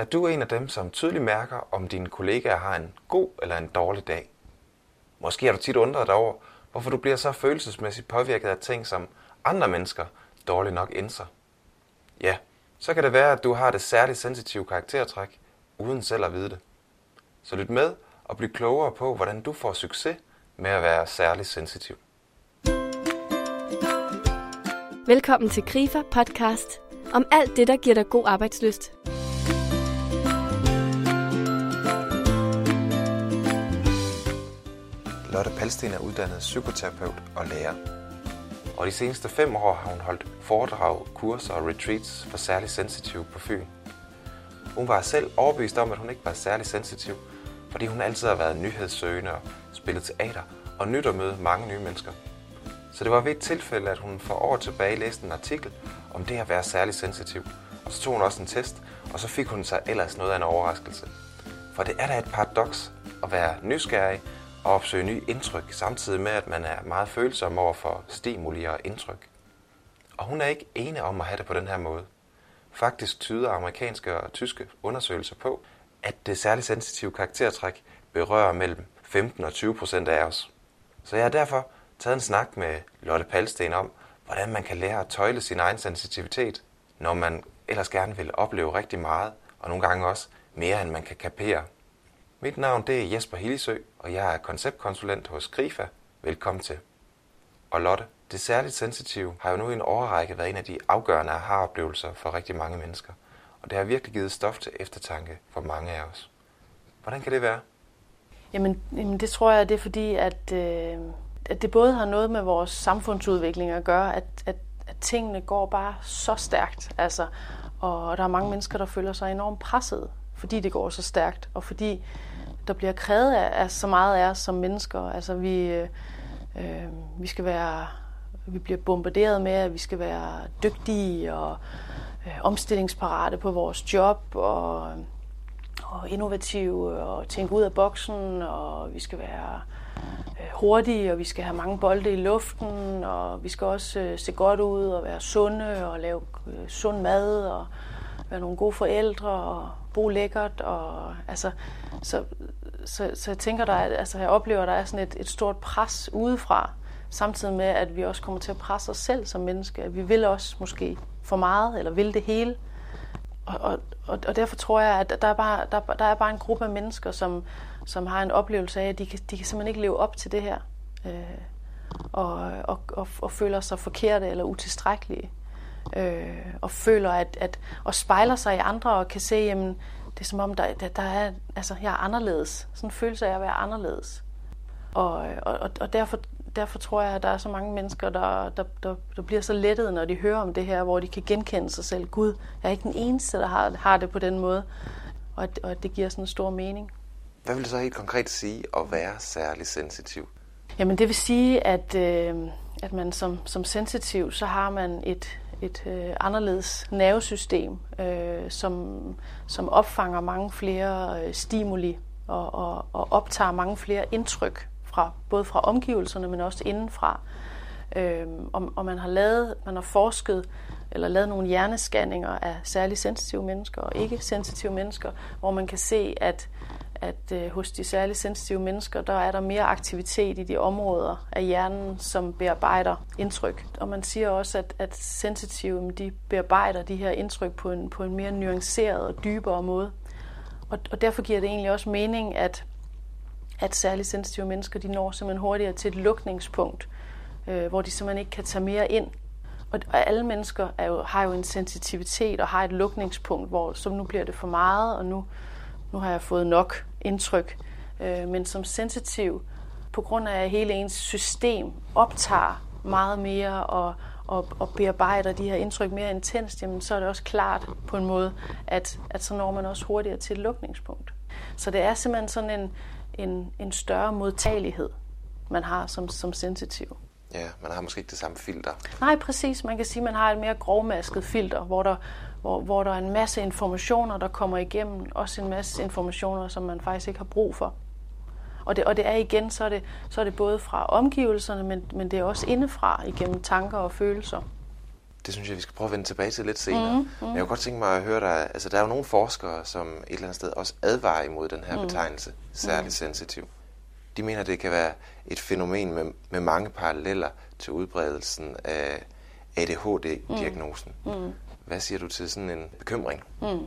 Er du en af dem, som tydeligt mærker, om dine kollegaer har en god eller en dårlig dag? Måske har du tit undret dig over, hvorfor du bliver så følelsesmæssigt påvirket af ting, som andre mennesker dårligt nok indser. Ja, så kan det være, at du har det særligt sensitive karaktertræk, uden selv at vide det. Så lyt med og bliv klogere på, hvordan du får succes med at være særligt sensitiv. Velkommen til Grifer podcast om alt det, der giver dig god arbejdsløst. Lotte Palsten er uddannet psykoterapeut og lærer. Og de seneste fem år har hun holdt foredrag, kurser og retreats for særligt sensitive på Fyn. Hun var selv overbevist om, at hun ikke var særlig sensitiv, fordi hun altid har været nyhedssøgende og spillet teater og nyt at møde mange nye mennesker. Så det var ved et tilfælde, at hun for år tilbage læste en artikel om det at være særlig sensitiv. Og så tog hun også en test, og så fik hun sig ellers noget af en overraskelse. For det er da et paradoks at være nysgerrig og opsøge nye indtryk, samtidig med, at man er meget følsom over for stimuli og indtryk. Og hun er ikke ene om at have det på den her måde. Faktisk tyder amerikanske og tyske undersøgelser på, at det særligt sensitive karaktertræk berører mellem 15 og 20 procent af os. Så jeg har derfor taget en snak med Lotte Palsten om, hvordan man kan lære at tøjle sin egen sensitivitet, når man ellers gerne vil opleve rigtig meget, og nogle gange også mere, end man kan kapere. Mit navn det er Jesper Hillesø, og jeg er konceptkonsulent hos Grifa. Velkommen til. Og Lotte, det særligt sensitive har jo nu i en overrække været en af de afgørende aha-oplevelser for rigtig mange mennesker. Og det har virkelig givet stof til eftertanke for mange af os. Hvordan kan det være? Jamen, jamen det tror jeg, det er fordi, at, øh, at det både har noget med vores samfundsudvikling at gøre, at, at, at tingene går bare så stærkt. Altså, og der er mange mennesker, der føler sig enormt presset, fordi det går så stærkt, og fordi der bliver krævet af, af så meget af os som mennesker. Altså, vi, øh, øh, vi skal være vi bliver bombarderet med, at vi skal være dygtige og øh, omstillingsparate på vores job og, og innovative og tænke ud af boksen, og vi skal være øh, hurtige, og vi skal have mange bolde i luften, og vi skal også øh, se godt ud og være sunde og lave øh, sund mad og være nogle gode forældre og bo lækkert. Og, altså, så, så, så jeg tænker, der er, altså, jeg oplever, at der er sådan et, et stort pres udefra, samtidig med, at vi også kommer til at presse os selv som mennesker. Vi vil også måske for meget, eller vil det hele. Og, og, og, og derfor tror jeg, at der er, bare, der, der er bare en gruppe af mennesker, som, som har en oplevelse af, at de kan, de kan simpelthen ikke leve op til det her. Øh, og, og, og, og føler sig forkerte eller utilstrækkelige. Øh, og føler, at, at og spejler sig i andre og kan se, jamen, det er som om, der, der, der er, altså, jeg er anderledes. Sådan en følelse af at være anderledes. Og, og, og derfor derfor tror jeg, at der er så mange mennesker, der, der, der, der bliver så lettet, når de hører om det her, hvor de kan genkende sig selv. Gud, jeg er ikke den eneste, der har, har det på den måde. Og og det giver sådan en stor mening. Hvad vil det så helt konkret sige at være særlig sensitiv? Jamen det vil sige, at, øh, at man som, som sensitiv, så har man et, et øh, anderledes nervesystem, øh, som, som opfanger mange flere øh, stimuli og, og, og optager mange flere indtryk fra, både fra omgivelserne, men også indenfra. Øh, og, og man har lavet, man har forsket eller lavet nogle hjernescanninger af særligt sensitive mennesker og ikke sensitive mennesker, hvor man kan se, at, at øh, hos de særligt sensitive mennesker, der er der mere aktivitet i de områder af hjernen, som bearbejder indtryk. Og man siger også, at, at sensitive de bearbejder de her indtryk på en, på en mere nuanceret og dybere måde. Og, og derfor giver det egentlig også mening, at at særligt sensitive mennesker, de når simpelthen hurtigere til et lukningspunkt, øh, hvor de simpelthen ikke kan tage mere ind. Og, og alle mennesker er jo, har jo en sensitivitet og har et lukningspunkt, hvor som nu bliver det for meget, og nu, nu har jeg fået nok indtryk. Øh, men som sensitiv, på grund af at hele ens system optager meget mere og, og, og bearbejder de her indtryk mere intenst, jamen så er det også klart på en måde, at, at så når man også hurtigere til et lukningspunkt. Så det er simpelthen sådan en, en, en større modtagelighed, man har som, som sensitiv. Ja, man har måske ikke det samme filter. Nej, præcis. Man kan sige, at man har et mere grovmasket filter, hvor der, hvor, hvor der er en masse informationer, der kommer igennem. Også en masse informationer, som man faktisk ikke har brug for. Og det, og det er igen, så er det, så er det både fra omgivelserne, men, men det er også indefra igennem tanker og følelser. det synes jeg, vi skal prøve at vende tilbage til lidt senere. Mm, mm. Men jeg kunne godt tænke mig at høre dig, altså der er jo nogle forskere, som et eller andet sted også advarer imod den her mm. betegnelse, særligt mm. sensitiv. De mener, det kan være et fænomen med, med mange paralleller til udbredelsen af ADHD-diagnosen. Mm. Mm. Hvad siger du til sådan en bekymring? Mm.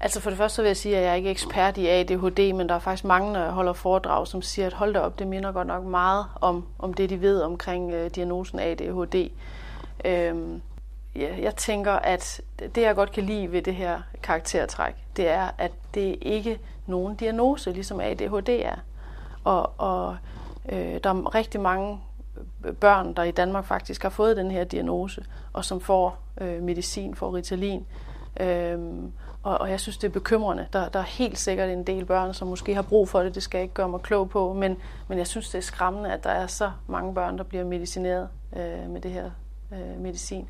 Altså for det første vil jeg sige, at jeg er ikke ekspert i ADHD, men der er faktisk mange, når jeg holder foredrag, som siger, at hold da op, det minder godt nok meget om, om det, de ved omkring øh, diagnosen ADHD. Øhm, ja, jeg tænker, at det, jeg godt kan lide ved det her karaktertræk, det er, at det ikke er nogen diagnose, ligesom ADHD er. Og, og øh, der er rigtig mange børn, der i Danmark faktisk har fået den her diagnose, og som får øh, medicin, får Ritalin. Øhm, og, og jeg synes, det er bekymrende. Der, der er helt sikkert en del børn, som måske har brug for det. Det skal jeg ikke gøre mig klog på. Men, men jeg synes, det er skræmmende, at der er så mange børn, der bliver medicineret øh, med det her øh, medicin.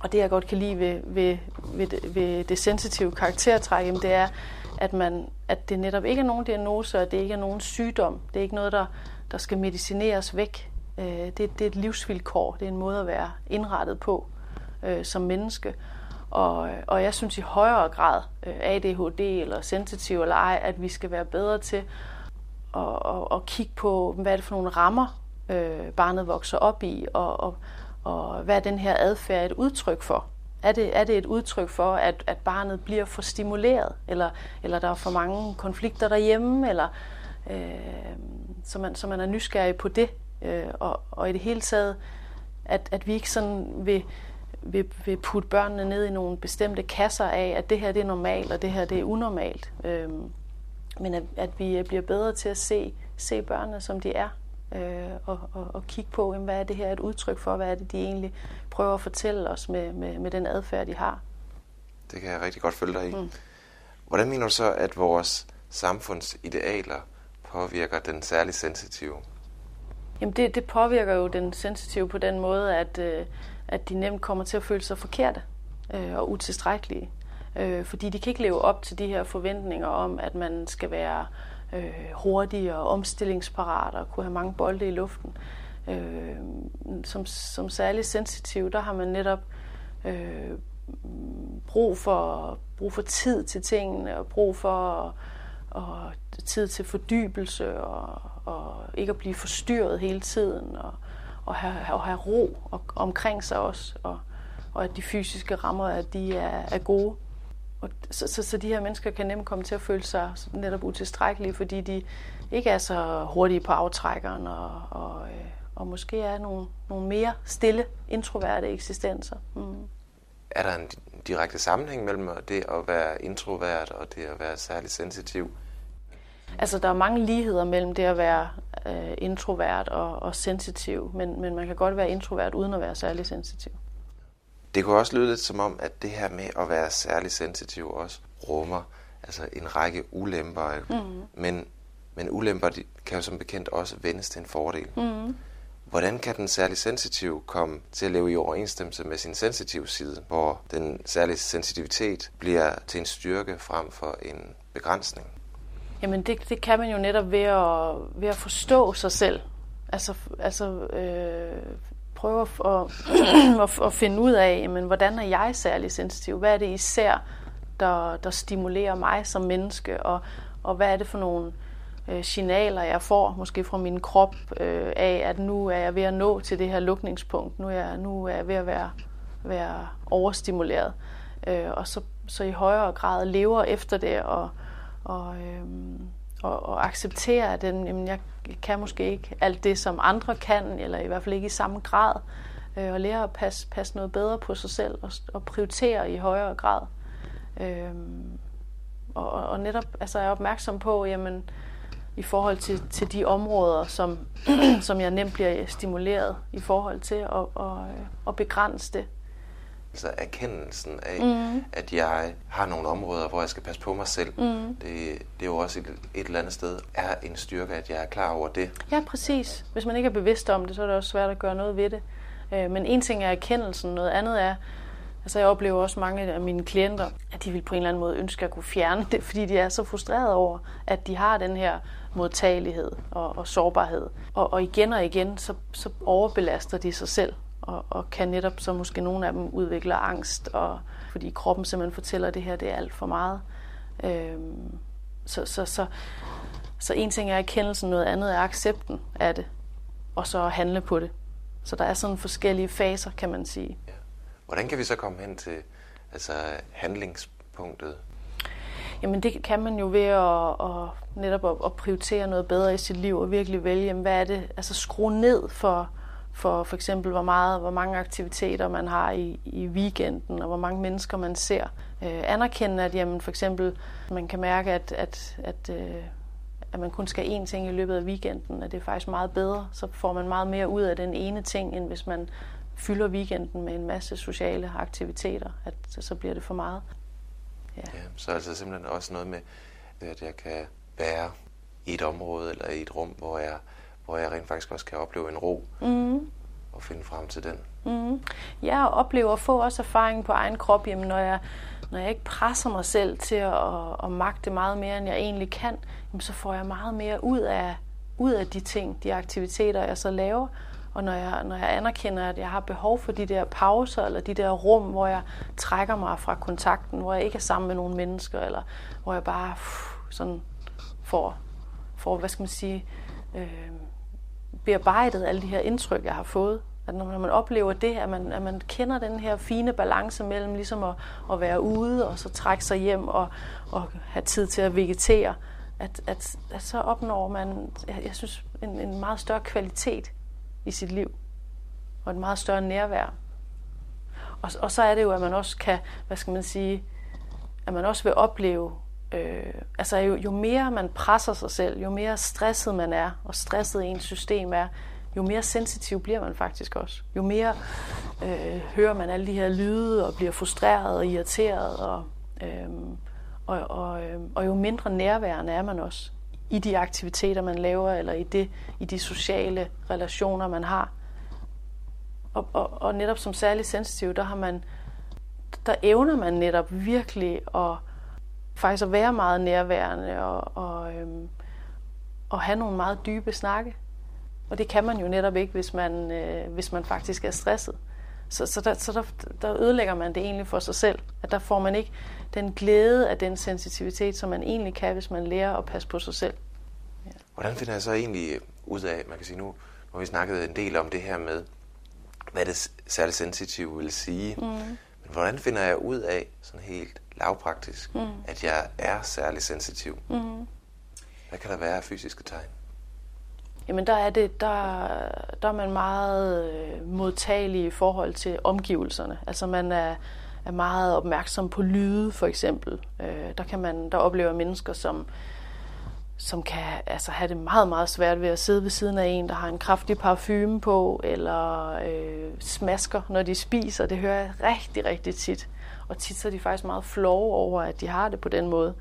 Og det, jeg godt kan lide ved, ved, ved, det, ved det sensitive karaktertræk, jamen, det er, at, man, at det netop ikke er nogen diagnose, og det ikke er nogen sygdom. Det er ikke noget, der, der skal medicineres væk. Øh, det, det er et livsvilkår. Det er en måde at være indrettet på øh, som menneske. Og, og jeg synes i højere grad, øh, ADHD eller sensitiv eller ej, at vi skal være bedre til at, at, at kigge på, hvad er det for nogle rammer, øh, barnet vokser op i, og, og, og hvad er den her adfærd et udtryk for? Er det, er det et udtryk for, at, at barnet bliver for stimuleret, eller, eller der er for mange konflikter derhjemme, eller øh, så, man, så man er nysgerrig på det, øh, og, og i det hele taget, at, at vi ikke sådan vil vil, vil putte børnene ned i nogle bestemte kasser af, at det her det er normalt, og det her det er unormalt. Øhm, men at, at vi bliver bedre til at se, se børnene, som de er, øh, og, og, og kigge på, jamen, hvad er det her et udtryk for, hvad er det, de egentlig prøver at fortælle os med, med, med den adfærd, de har. Det kan jeg rigtig godt følge dig i. Mm. Hvordan mener du så, at vores samfundsidealer påvirker den særligt sensitive? Jamen det, det påvirker jo den sensitive på den måde, at, øh, at de nemt kommer til at føle sig forkerte øh, og utilstrækkelige. Øh, fordi de kan ikke leve op til de her forventninger om, at man skal være øh, hurtig og omstillingsparat og kunne have mange bolde i luften. Øh, som, som særlig sensitiv, der har man netop øh, brug, for, brug for tid til tingene og brug for og tid til fordybelse og, og ikke at blive forstyrret hele tiden og, og have, og have ro og, omkring sig også, og, og at de fysiske rammer at de er, er gode. Og så, så, så de her mennesker kan nemt komme til at føle sig netop utilstrækkelige, fordi de ikke er så hurtige på aftrækkeren, og, og, øh, og måske er nogle, nogle mere stille, introverte eksistenser. Mm. Er der en direkte sammenhæng mellem det at være introvert og det at være særligt sensitiv? Altså, der er mange ligheder mellem det at være øh, introvert og, og sensitiv, men, men man kan godt være introvert uden at være særlig sensitiv. Det kunne også lyde lidt som om, at det her med at være særlig sensitiv også rummer altså en række ulemper. Mm. Men, men ulemper de kan jo som bekendt også vendes til en fordel. Mm. Hvordan kan den særlig sensitive komme til at leve i overensstemmelse med sin sensitive side, hvor den særlige sensitivitet bliver til en styrke frem for en begrænsning? Jamen det, det kan man jo netop ved at, ved at forstå sig selv. Altså, altså øh, prøve at, at, at finde ud af, jamen, hvordan er jeg særlig sensitiv? Hvad er det især, der, der stimulerer mig som menneske? Og, og hvad er det for nogle øh, signaler, jeg får, måske fra min krop, øh, af, at nu er jeg ved at nå til det her lukningspunkt. Nu er jeg, nu er jeg ved at være, være overstimuleret. Øh, og så, så i højere grad lever efter det, og og, øhm, og, og acceptere, at den, jamen, jeg kan måske ikke alt det, som andre kan, eller i hvert fald ikke i samme grad, øh, og lære at passe, passe noget bedre på sig selv, og, og prioritere i højere grad. Øhm, og, og netop altså, jeg er opmærksom på, jamen, i forhold til, til de områder, som, som jeg nemt bliver stimuleret i forhold til, at, og, og begrænse det altså erkendelsen af, mm. at jeg har nogle områder, hvor jeg skal passe på mig selv. Mm. Det, det er jo også et, et eller andet sted, er en styrke, at jeg er klar over det. Ja, præcis. Hvis man ikke er bevidst om det, så er det også svært at gøre noget ved det. Øh, men en ting er erkendelsen, noget andet er, altså jeg oplever også mange af mine klienter, at de vil på en eller anden måde ønske at kunne fjerne det, fordi de er så frustrerede over, at de har den her modtagelighed og, og sårbarhed. Og, og igen og igen, så, så overbelaster de sig selv og, og kan netop så måske nogle af dem udvikle angst, og, fordi kroppen simpelthen fortæller, at det her det er alt for meget. Øhm, så, så, så, så en ting er erkendelsen, noget andet er accepten af det, og så at handle på det. Så der er sådan forskellige faser, kan man sige. Ja. Hvordan kan vi så komme hen til altså, handlingspunktet? Jamen det kan man jo ved at, at netop at, at prioritere noget bedre i sit liv og virkelig vælge, jamen, hvad er det, altså skrue ned for, for for eksempel, hvor, meget, hvor mange aktiviteter man har i, i weekenden, og hvor mange mennesker man ser. Øh, anerkende, at jamen, for eksempel, man kan mærke, at, at, at, øh, at man kun skal én ting i løbet af weekenden, at det er faktisk meget bedre. Så får man meget mere ud af den ene ting, end hvis man fylder weekenden med en masse sociale aktiviteter, at så bliver det for meget. Ja. ja så altså simpelthen også noget med, at jeg kan være i et område eller i et rum, hvor jeg, hvor jeg rent faktisk også kan opleve en ro mm. og finde frem til den. Mm. Ja, og opleve og få også erfaring på egen krop, jamen når jeg, når jeg ikke presser mig selv til at, at, at magte meget mere, end jeg egentlig kan, jamen så får jeg meget mere ud af, ud af de ting, de aktiviteter, jeg så laver. Og når jeg, når jeg anerkender, at jeg har behov for de der pauser, eller de der rum, hvor jeg trækker mig fra kontakten, hvor jeg ikke er sammen med nogle mennesker, eller hvor jeg bare pff, sådan får, får, hvad skal man sige, øh, bearbejdet alle de her indtryk, jeg har fået. At når man oplever det, at man, at man kender den her fine balance mellem ligesom at, at være ude, og så trække sig hjem og, og have tid til at vegetere, at, at, at så opnår man, jeg, jeg synes, en, en meget større kvalitet i sit liv. Og et meget større nærvær. Og, og så er det jo, at man også kan, hvad skal man sige, at man også vil opleve, øh, altså jo, jo mere man presser sig selv, jo mere stresset man er, og stresset ens system er, jo mere sensitiv bliver man faktisk også. Jo mere øh, hører man alle de her lyde, og bliver frustreret og irriteret, og, øh, og, og, øh, og jo mindre nærværende er man også i de aktiviteter, man laver, eller i, det, i de sociale relationer, man har. Og, og, og netop som særlig sensitiv, der har man, der evner man netop virkelig at faktisk at være meget nærværende og, og, øhm, og have nogle meget dybe snakke. Og det kan man jo netop ikke, hvis man, øh, hvis man faktisk er stresset. Så, så, der, så der, der ødelægger man det egentlig for sig selv. At der får man ikke den glæde af den sensitivitet, som man egentlig kan, hvis man lærer at passe på sig selv. Ja. Hvordan finder jeg så egentlig ud af, man kan sige nu, nu har vi snakket en del om det her med, hvad det særligt sensitive vil sige. Mm. Men hvordan finder jeg ud af, sådan helt lavpraktisk, mm. at jeg er særlig sensitiv? Mm. Hvad kan der være af fysiske tegn? Jamen der er det, der, der er man meget øh, modtagelig i forhold til omgivelserne. Altså man er, er meget opmærksom på lyde for eksempel. Øh, der kan man, der oplever mennesker, som, som kan altså, have det meget, meget svært ved at sidde ved siden af en, der har en kraftig parfume på, eller øh, smasker, når de spiser. Det hører jeg rigtig, rigtig tit. Og tit så er de faktisk meget flove over, at de har det på den måde.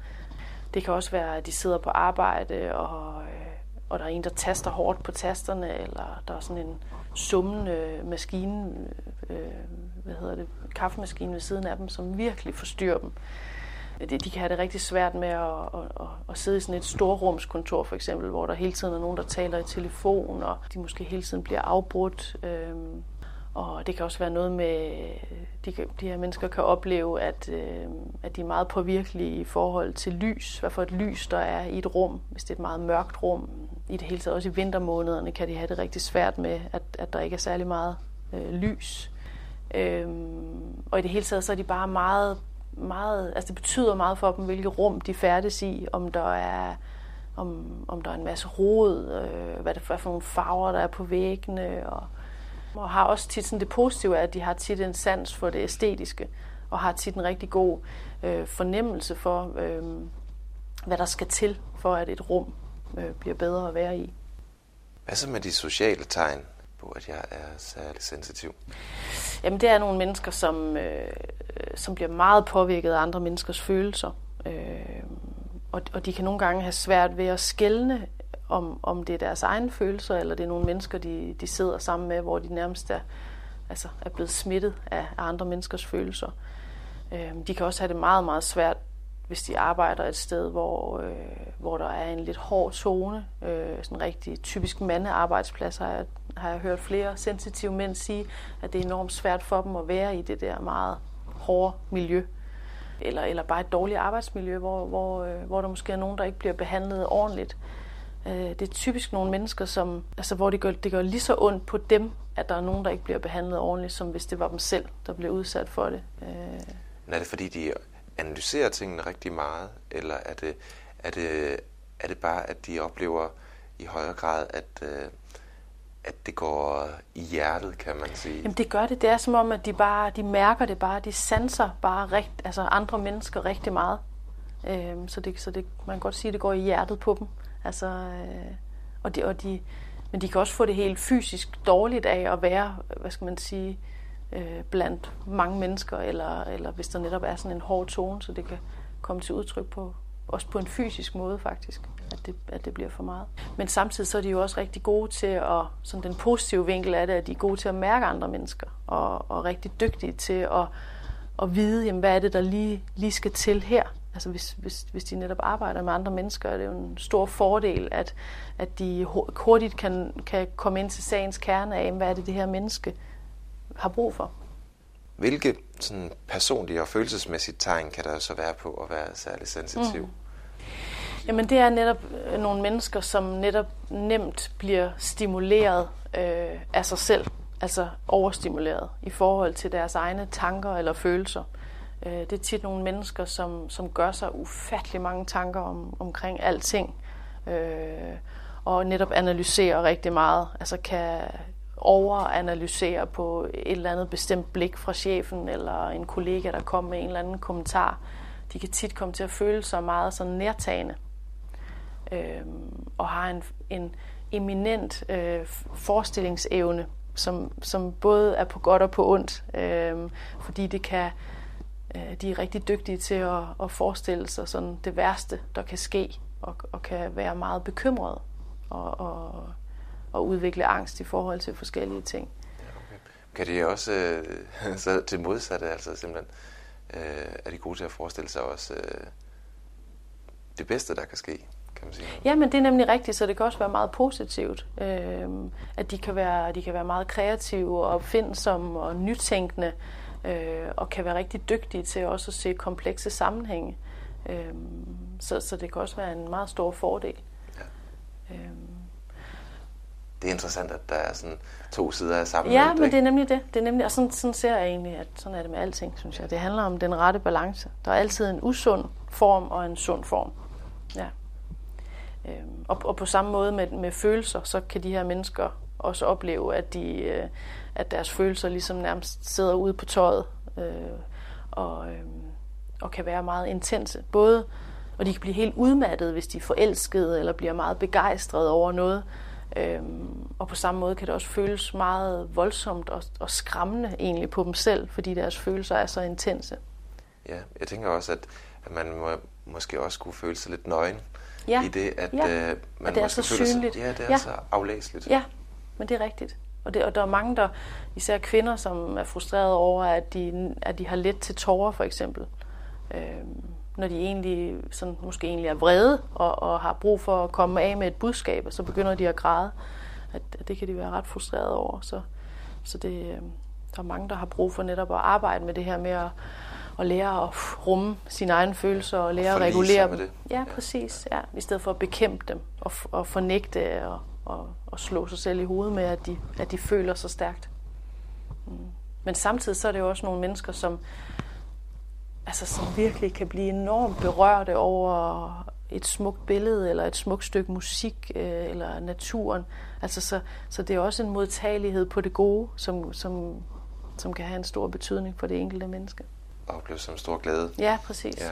Det kan også være, at de sidder på arbejde, og, øh, og der er en, der taster hårdt på tasterne, eller der er sådan en summende maskine, øh, hvad hedder det, kaffemaskine ved siden af dem, som virkelig forstyrrer dem. De, kan have det rigtig svært med at, at, at, at sidde i sådan et storrumskontor for eksempel, hvor der hele tiden er nogen, der taler i telefon, og de måske hele tiden bliver afbrudt. Øh, og det kan også være noget med, de, de her mennesker kan opleve, at, øh, at de er meget påvirkelige i forhold til lys. Hvad for et lys der er i et rum, hvis det er et meget mørkt rum. I det hele taget også i vintermånederne kan de have det rigtig svært med, at, at der ikke er særlig meget øh, lys. Øhm, og i det hele taget så er de bare meget, meget, altså det betyder meget for dem, hvilket rum de færdes i, om der er, om, om der er en masse rod, øh, hvad det hvad for nogle farver, der er på væggene, og, og har også tit sådan det positive, at de har tit en sans for det æstetiske, og har tit en rigtig god øh, fornemmelse for, øh, hvad der skal til, for at et rum øh, bliver bedre at være i. Hvad så med de sociale tegn på, at jeg er særlig sensitiv? Jamen det er nogle mennesker, som, øh, som bliver meget påvirket af andre menneskers følelser. Øh, og, og de kan nogle gange have svært ved at skælne, om, om det er deres egne følelser, eller det er nogle mennesker, de, de sidder sammen med, hvor de nærmest er, altså er blevet smittet af, andre menneskers følelser. Øh, de kan også have det meget, meget svært, hvis de arbejder et sted, hvor, øh, hvor der er en lidt hård zone. Øh, sådan rigtig typisk mandearbejdsplads har jeg, har jeg hørt flere sensitive mænd sige, at det er enormt svært for dem at være i det der meget hårde miljø. Eller, eller bare et dårligt arbejdsmiljø, hvor, hvor, øh, hvor der måske er nogen, der ikke bliver behandlet ordentligt. Øh, det er typisk nogle mennesker, som, altså, hvor det gør, det gør lige så ondt på dem, at der er nogen, der ikke bliver behandlet ordentligt, som hvis det var dem selv, der blev udsat for det. Øh. Er det fordi, de analyserer tingene rigtig meget, eller er det, er det, er det bare, at de oplever i højere grad, at, øh, at det går i hjertet, kan man sige? Jamen det gør det. Det er som om, at de bare de mærker det bare. De sanser bare rigt, altså andre mennesker rigtig meget. Øhm, så det, så det, man kan godt sige, at det går i hjertet på dem. Altså, øh, og de, og de, men de kan også få det helt fysisk dårligt af at være, hvad skal man sige, øh, blandt mange mennesker, eller, eller hvis der netop er sådan en hård tone, så det kan komme til udtryk på, også på en fysisk måde faktisk, at det, at det bliver for meget. Men samtidig så er de jo også rigtig gode til at, sådan den positive vinkel af det, at de er gode til at mærke andre mennesker, og, og rigtig dygtige til at, at vide, jamen, hvad er det, der lige, lige skal til her. Altså hvis, hvis, hvis de netop arbejder med andre mennesker, er det jo en stor fordel, at, at de hurtigt kan, kan komme ind til sagens kerne af, hvad er det, det her menneske har brug for. Hvilke sådan, personlige og følelsesmæssige tegn kan der så være på at være særlig sensitiv? Mm. Jamen det er netop øh, nogle mennesker, som netop nemt bliver stimuleret øh, af sig selv, altså overstimuleret i forhold til deres egne tanker eller følelser. Øh, det er tit nogle mennesker, som, som gør sig ufattelig mange tanker om, omkring alting, øh, og netop analyserer rigtig meget, altså kan overanalysere på et eller andet bestemt blik fra chefen eller en kollega, der kommer med en eller anden kommentar. De kan tit komme til at føle sig meget sådan nærtagende øh, og har en, en eminent øh, forestillingsevne, som, som både er på godt og på ondt, øh, fordi det kan, de er rigtig dygtige til at, at forestille sig sådan det værste, der kan ske, og, og kan være meget bekymrede og, og, og udvikle angst i forhold til forskellige ting. okay. Kan de også øh, så til modsatte, altså simpelthen, øh, er de gode til at forestille sig også øh, det bedste, der kan ske? kan man sige. Ja, men det er nemlig rigtigt, så det kan også være meget positivt. Øh, at de kan, være, de kan være meget kreative og opfindsomme og nytænkende, øh, og kan være rigtig dygtige til også at se komplekse sammenhænge. Øh, så, så det kan også være en meget stor fordel. Ja. Øh. Det er interessant, at der er sådan to sider af samme Ja, men det er nemlig det. det er nemlig, og sådan, sådan ser jeg egentlig, at sådan er det med alting, synes jeg. Det handler om den rette balance. Der er altid en usund form og en sund form. Ja. Øhm, og, og på samme måde med, med følelser, så kan de her mennesker også opleve, at, de, øh, at deres følelser ligesom nærmest sidder ude på tøjet øh, og, øh, og kan være meget intense. Både, og de kan blive helt udmattede, hvis de er forelskede eller bliver meget begejstrede over noget. Øhm, og på samme måde kan det også føles meget voldsomt og, og skræmmende egentlig på dem selv, fordi deres følelser er så intense. Ja, jeg tænker også, at man må, måske også kunne føle sig lidt nøgen ja. i det, at ja. øh, man og det er så synligt. Sig, ja, det er ja. så aflæseligt. Ja, men det er rigtigt. Og, det, og der er mange, der, især kvinder, som er frustrerede over, at de, at de har let til tårer, for eksempel. Øhm, når de egentlig, sådan, måske egentlig er vrede og, og har brug for at komme af med et budskab, og så begynder de at græde. At, at det kan de være ret frustrerede over. Så, så det, øh, der er mange, der har brug for netop at arbejde med det her med at at lære at rumme sine egne følelser og lære at regulere dem. Det. Ja, præcis. Ja. I stedet for at bekæmpe dem og, og fornægte og, og, og slå sig selv i hovedet med, at de, at de føler så stærkt. Mm. Men samtidig så er det jo også nogle mennesker, som, altså, som virkelig kan blive enormt berørte over et smukt billede, eller et smukt stykke musik, øh, eller naturen. Altså, så, så det er også en modtagelighed på det gode, som, som, som kan have en stor betydning for det enkelte menneske opleve som stor glæde. Ja, præcis. Ja.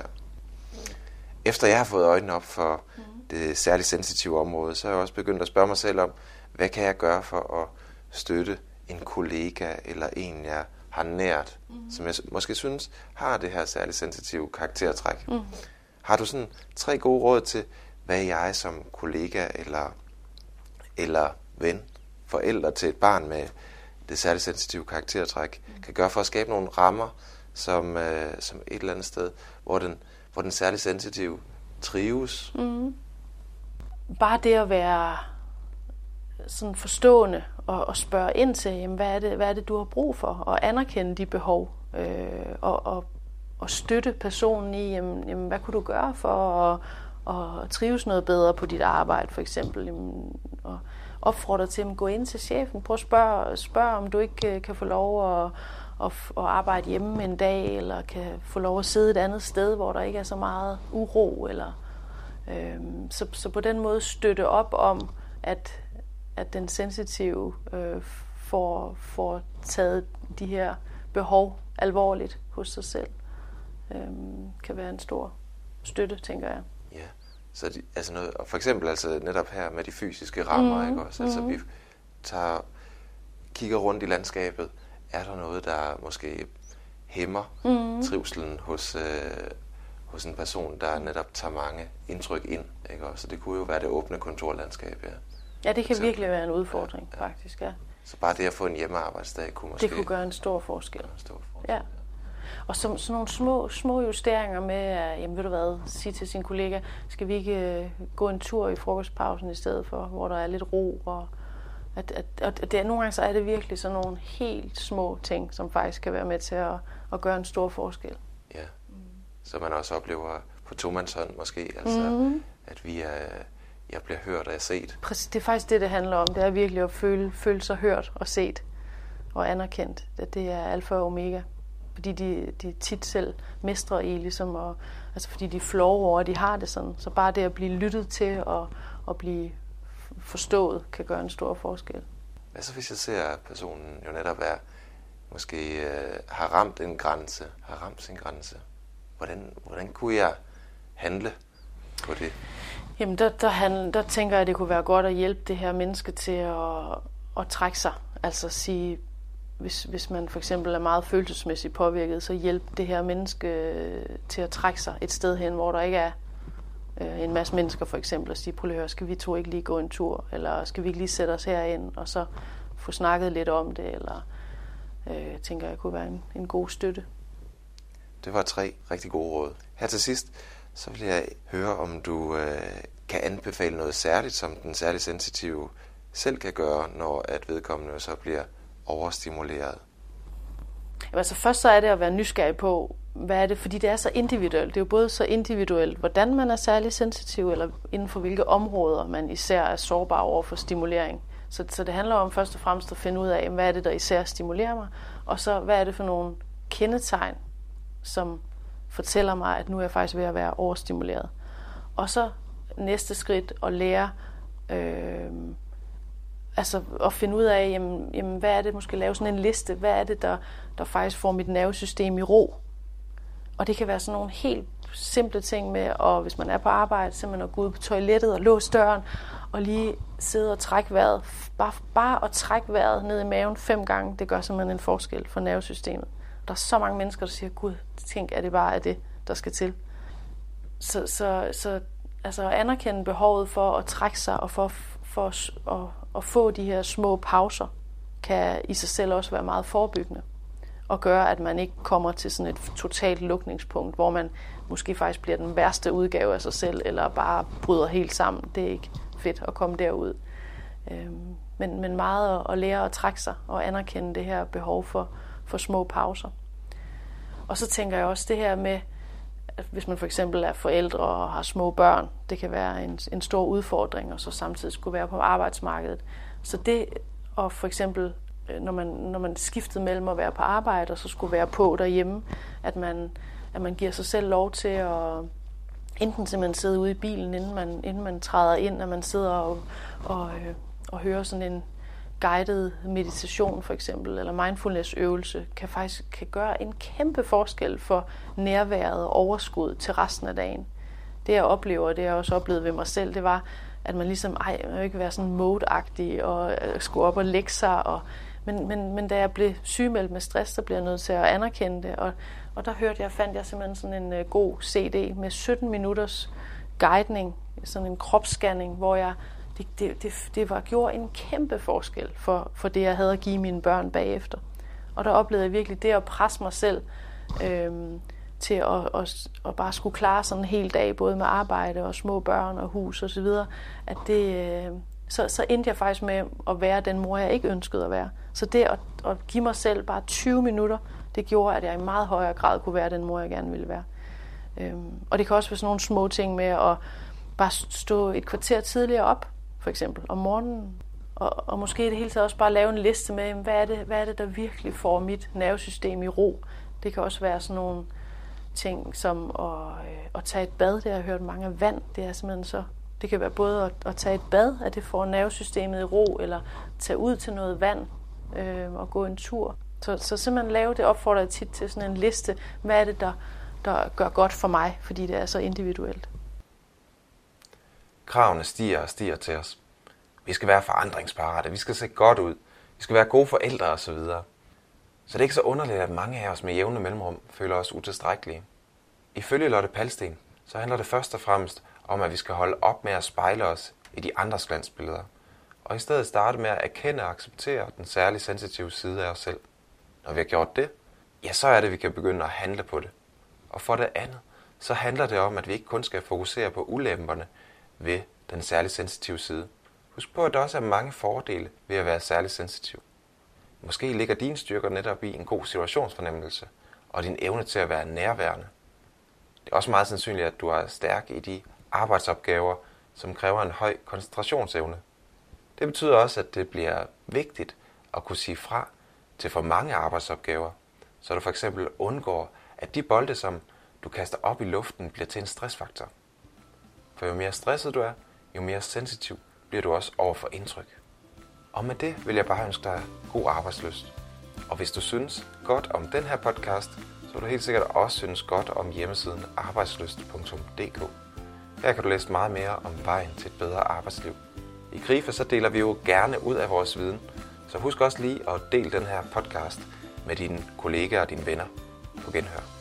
Efter jeg har fået øjnene op for mm. Det særligt sensitive område, så har jeg også begyndt at spørge mig selv om, hvad kan jeg gøre for at støtte en kollega eller en, jeg har nært, mm. som jeg måske synes har det her særligt sensitive karaktertræk. Mm. Har du sådan tre gode råd til, hvad jeg som kollega eller, eller ven, forældre til et barn med det særligt sensitive karaktertræk, mm. kan gøre for at skabe nogle rammer, som, øh, som et eller andet sted, hvor den, hvor den særlig sensitive trives, mm bare det at være sådan forstående og, og spørge ind til, jamen, hvad, er det, hvad er det, du har brug for, og anerkende de behov, øh, og, og, og støtte personen i, jamen, jamen, hvad kunne du gøre for at, at trives noget bedre på dit arbejde, for eksempel, jamen, og opfordre til at gå ind til chefen, prøv at spørge, spørg om du ikke øh, kan få lov at, at, at arbejde hjemme en dag, eller kan få lov at sidde et andet sted, hvor der ikke er så meget uro, eller øh, så, så på den måde støtte op om, at at den sensitive øh, får, får taget de her behov alvorligt hos sig selv, øh, kan være en stor støtte, tænker jeg. Ja, så de, altså noget, og for eksempel altså netop her med de fysiske rammer, mm, ikke også? Altså mm. vi tager, kigger rundt i landskabet, er der noget, der måske hæmmer mm. trivselen hos, øh, hos en person, der netop tager mange indtryk ind, ikke? Så det kunne jo være det åbne kontorlandskab, ja. Ja, det kan virkelig være en udfordring, ja, ja. faktisk, ja. Så bare det at få en hjemmearbejdsdag kunne måske... Det kunne gøre en stor forskel. En stor forskel ja. Og så, sådan nogle små, små justeringer med, at, jamen ved du hvad, sige til sin kollega, skal vi ikke uh, gå en tur i frokostpausen i stedet for, hvor der er lidt ro, og at, at, at det, nogle gange så er det virkelig sådan nogle helt små ting, som faktisk kan være med til at, at gøre en stor forskel. Så man også oplever på tomandshånd måske, altså mm-hmm. at vi er jeg bliver hørt og set. Præcis, det er faktisk det, det handler om. Det er virkelig at føle, føle sig hørt og set og anerkendt. At det er alfa og omega. Fordi de, de tit selv mestrer i, ligesom, og, altså fordi de flår over, at de har det sådan. Så bare det at blive lyttet til og, og blive forstået, kan gøre en stor forskel. Hvad så hvis jeg ser, at personen jo netop er, måske øh, har ramt en grænse, har ramt sin grænse? Hvordan, hvordan kunne jeg handle på det? Jamen, der, der, handler, der tænker jeg, at det kunne være godt at hjælpe det her menneske til at, at trække sig. Altså sige, hvis, hvis man for eksempel er meget følelsesmæssigt påvirket, så hjælp det her menneske øh, til at trække sig et sted hen, hvor der ikke er øh, en masse mennesker for eksempel, og sige, prøv at høre, skal vi to ikke lige gå en tur, eller skal vi ikke lige sætte os herind, og så få snakket lidt om det, eller øh, tænker jeg kunne være en, en god støtte. Det var tre rigtig gode råd. Her til sidst, så vil jeg høre, om du øh, kan anbefale noget særligt, som den særligt sensitive selv kan gøre, når at vedkommende så bliver overstimuleret. Jamen, altså først så er det at være nysgerrig på, hvad er det, fordi det er så individuelt. Det er jo både så individuelt, hvordan man er særlig sensitiv, eller inden for hvilke områder man især er sårbar over for stimulering. Så, så det handler om først og fremmest at finde ud af, hvad er det, der især stimulerer mig, og så hvad er det for nogle kendetegn, som fortæller mig, at nu er jeg faktisk ved at være overstimuleret. Og så næste skridt at lære, øh, altså at finde ud af, jamen, jamen, hvad er det, måske lave sådan en liste, hvad er det, der, der faktisk får mit nervesystem i ro. Og det kan være sådan nogle helt simple ting med, og hvis man er på arbejde, simpelthen at gå ud på toilettet og låse døren, og lige sidde og trække vejret. Bare, bare at trække vejret ned i maven fem gange, det gør simpelthen en forskel for nervesystemet. Der er så mange mennesker, der siger, gud, tænk, er det bare er det, der skal til. Så, så, så altså at anerkende behovet for at trække sig og for, for at, at få de her små pauser, kan i sig selv også være meget forebyggende og gøre, at man ikke kommer til sådan et totalt lukningspunkt, hvor man måske faktisk bliver den værste udgave af sig selv, eller bare bryder helt sammen. Det er ikke fedt at komme derud. Øhm, men, men meget at lære at trække sig og anerkende det her behov for, for små pauser. Og så tænker jeg også det her med, at hvis man for eksempel er forældre og har små børn, det kan være en, en stor udfordring, og så samtidig skulle være på arbejdsmarkedet. Så det og for eksempel, øh, når man, når man skiftede mellem at være på arbejde og så skulle være på derhjemme, at man, at man giver sig selv lov til at enten simpelthen sidde ude i bilen, inden man, inden man træder ind, at man sidder og, og, øh, og hører sådan en, guided meditation for eksempel, eller mindfulness øvelse, kan faktisk kan gøre en kæmpe forskel for nærværet og overskud til resten af dagen. Det jeg oplever, og det jeg også oplevet ved mig selv, det var, at man ligesom, ej, man vil ikke være sådan mode og øh, skulle op og lægge sig. Og, men, men, men da jeg blev sygemeldt med stress, så blev jeg nødt til at anerkende det. Og, og der hørte jeg, fandt jeg simpelthen sådan en uh, god CD med 17 minutters guidning, sådan en kropsscanning, hvor jeg det, det, det, det var gjort en kæmpe forskel for, for det, jeg havde at give mine børn bagefter. Og der oplevede jeg virkelig det at presse mig selv øh, til at, at, at bare skulle klare sådan en hel dag, både med arbejde og små børn og hus og så videre, at det, øh, så, så endte jeg faktisk med at være den mor, jeg ikke ønskede at være. Så det at, at give mig selv bare 20 minutter, det gjorde, at jeg i meget højere grad kunne være den mor, jeg gerne ville være. Øhm, og det kan også være sådan nogle små ting med at bare stå et kvarter tidligere op, for eksempel om morgenen, og, og måske i det hele taget også bare lave en liste med, hvad er, det, hvad er det, der virkelig får mit nervesystem i ro. Det kan også være sådan nogle ting som at, øh, at tage et bad, det har jeg hørt mange af vand, det er simpelthen så det kan være både at, at tage et bad, at det får nervesystemet i ro, eller tage ud til noget vand øh, og gå en tur. Så, så simpelthen lave det opfordrer jeg tit til sådan en liste. Hvad er det, der, der gør godt for mig, fordi det er så individuelt. Kravene stiger og stiger til os. Vi skal være forandringsparate, vi skal se godt ud, vi skal være gode forældre osv. Så det er ikke så underligt, at mange af os med jævne mellemrum føler os utilstrækkelige. Ifølge Lotte Palsten, så handler det først og fremmest om, at vi skal holde op med at spejle os i de andres glansbilleder, og i stedet starte med at erkende og acceptere den særligt sensitive side af os selv. Når vi har gjort det, ja, så er det, at vi kan begynde at handle på det. Og for det andet, så handler det om, at vi ikke kun skal fokusere på ulemperne ved den særligt sensitive side. Husk på, at der også er mange fordele ved at være særligt sensitiv. Måske ligger dine styrker netop i en god situationsfornemmelse og din evne til at være nærværende. Det er også meget sandsynligt, at du er stærk i de arbejdsopgaver, som kræver en høj koncentrationsevne. Det betyder også, at det bliver vigtigt at kunne sige fra til for mange arbejdsopgaver, så du for eksempel undgår, at de bolde, som du kaster op i luften, bliver til en stressfaktor. For jo mere stresset du er, jo mere sensitiv bliver du også over for indtryk. Og med det vil jeg bare ønske dig god arbejdsløst. Og hvis du synes godt om den her podcast, så vil du helt sikkert også synes godt om hjemmesiden arbejdsløst.dk. Her kan du læse meget mere om vejen til et bedre arbejdsliv. I Grife så deler vi jo gerne ud af vores viden, så husk også lige at dele den her podcast med dine kollegaer og dine venner på genhør.